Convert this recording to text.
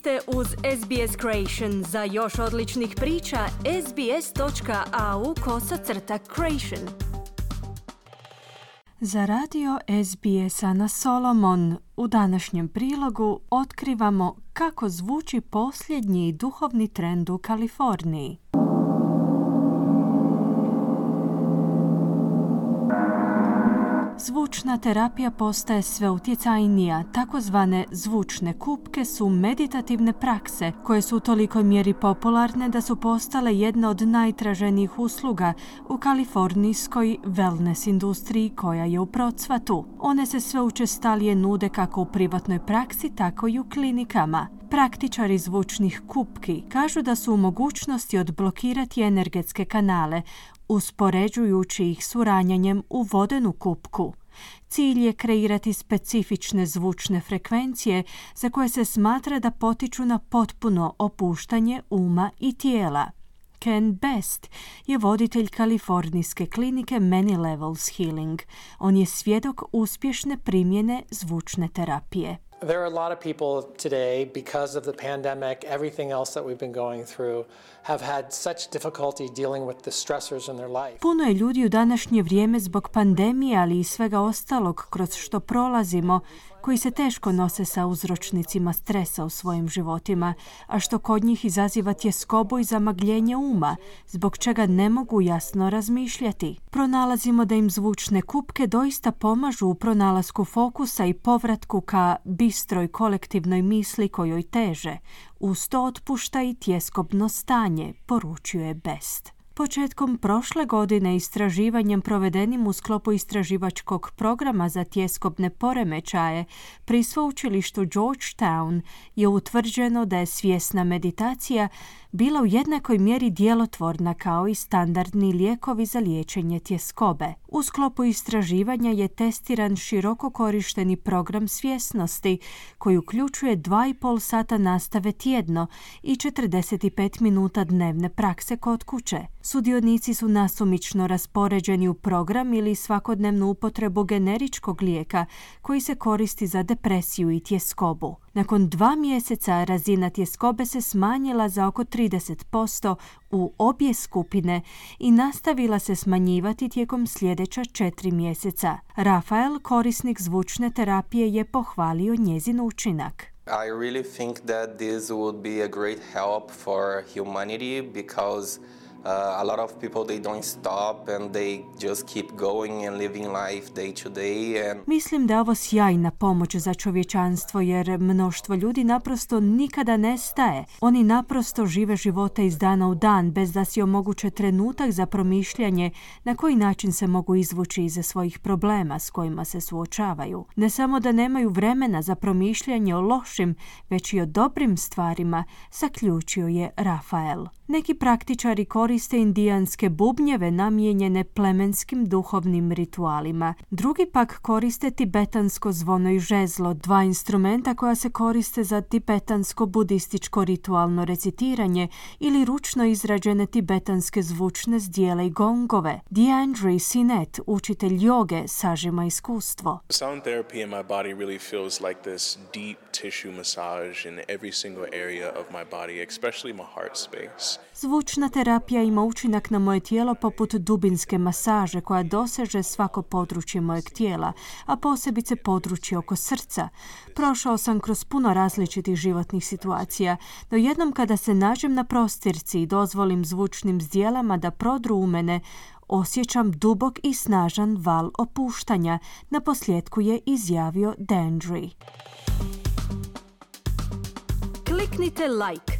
ste uz SBS Creation. Za još odličnih priča, sbs.au kosacrta creation. Za radio SBS na Solomon u današnjem prilogu otkrivamo kako zvuči posljednji duhovni trend u Kaliforniji. Zvučna terapija postaje sve utjecajnija. Takozvane zvučne kupke su meditativne prakse koje su u tolikoj mjeri popularne da su postale jedna od najtraženijih usluga u kalifornijskoj wellness industriji koja je u procvatu. One se sve učestalije nude kako u privatnoj praksi, tako i u klinikama. Praktičari zvučnih kupki kažu da su u mogućnosti odblokirati energetske kanale, uspoređujući ih s u vodenu kupku. Cilj je kreirati specifične zvučne frekvencije za koje se smatra da potiču na potpuno opuštanje uma i tijela. Ken Best je voditelj kalifornijske klinike Many Levels Healing. On je svjedok uspješne primjene zvučne terapije. There are a lot of people today, because of the pandemic, everything else that we've been going through, have had such difficulty dealing with the stressors in their life. Puno je ljudi u današnje vrijeme zbog pandemije, ali i svega ostalog kroz što prolazimo, koji se teško nose sa uzročnicima stresa u svojim životima, a što kod njih izaziva tjeskobu i zamagljenje uma, zbog čega ne mogu jasno razmišljati. Pronalazimo da im zvučne kupke doista pomažu u pronalasku fokusa i povratku ka bistroj kolektivnoj misli kojoj teže, uz to otpušta i tjeskobno stanje, poručuje Best. Početkom prošle godine istraživanjem provedenim u sklopu istraživačkog programa za tjeskobne poremećaje pri sveučilištu Georgetown je utvrđeno da je svjesna meditacija bila u jednakoj mjeri djelotvorna kao i standardni lijekovi za liječenje tjeskobe. U sklopu istraživanja je testiran široko korišteni program svjesnosti koji uključuje 2,5 sata nastave tjedno i 45 minuta dnevne prakse kod kuće. Sudionici su nasumično raspoređeni u program ili svakodnevnu upotrebu generičkog lijeka koji se koristi za depresiju i tjeskobu. Nakon dva mjeseca razina tjeskobe se smanjila za oko 30% u obje skupine i nastavila se smanjivati tijekom sljedeća četiri mjeseca. Rafael, korisnik zvučne terapije, je pohvalio njezin učinak. I really think that this would be a great help for humanity because a lot of people they don't stop and they just keep going and living life day to day and Mislim da je ovo sjajna pomoć za čovječanstvo jer mnoštvo ljudi naprosto nikada ne staje. Oni naprosto žive živote iz dana u dan bez da si omoguće trenutak za promišljanje na koji način se mogu izvući iz svojih problema s kojima se suočavaju. Ne samo da nemaju vremena za promišljanje o lošim, već i o dobrim stvarima, zaključio je Rafael. Neki praktičari koriste indijanske bubnjeve namijenjene plemenskim duhovnim ritualima. Drugi pak koriste tibetansko zvono i žezlo, dva instrumenta koja se koriste za tibetansko budističko ritualno recitiranje ili ručno izrađene tibetanske zvučne zdjele i gongove. Deandre Sinet, učitelj joge, sažima iskustvo. Sound therapy in my body really feels like this deep tissue massage in every single area of my body, especially my heart space. Zvučna terapija ima učinak na moje tijelo poput dubinske masaže koja doseže svako područje mojeg tijela, a posebice područje oko srca. Prošao sam kroz puno različitih životnih situacija, no jednom kada se nađem na prostirci i dozvolim zvučnim zdjelama da prodru u mene, osjećam dubok i snažan val opuštanja, na posljedku je izjavio Dandry. Kliknite like,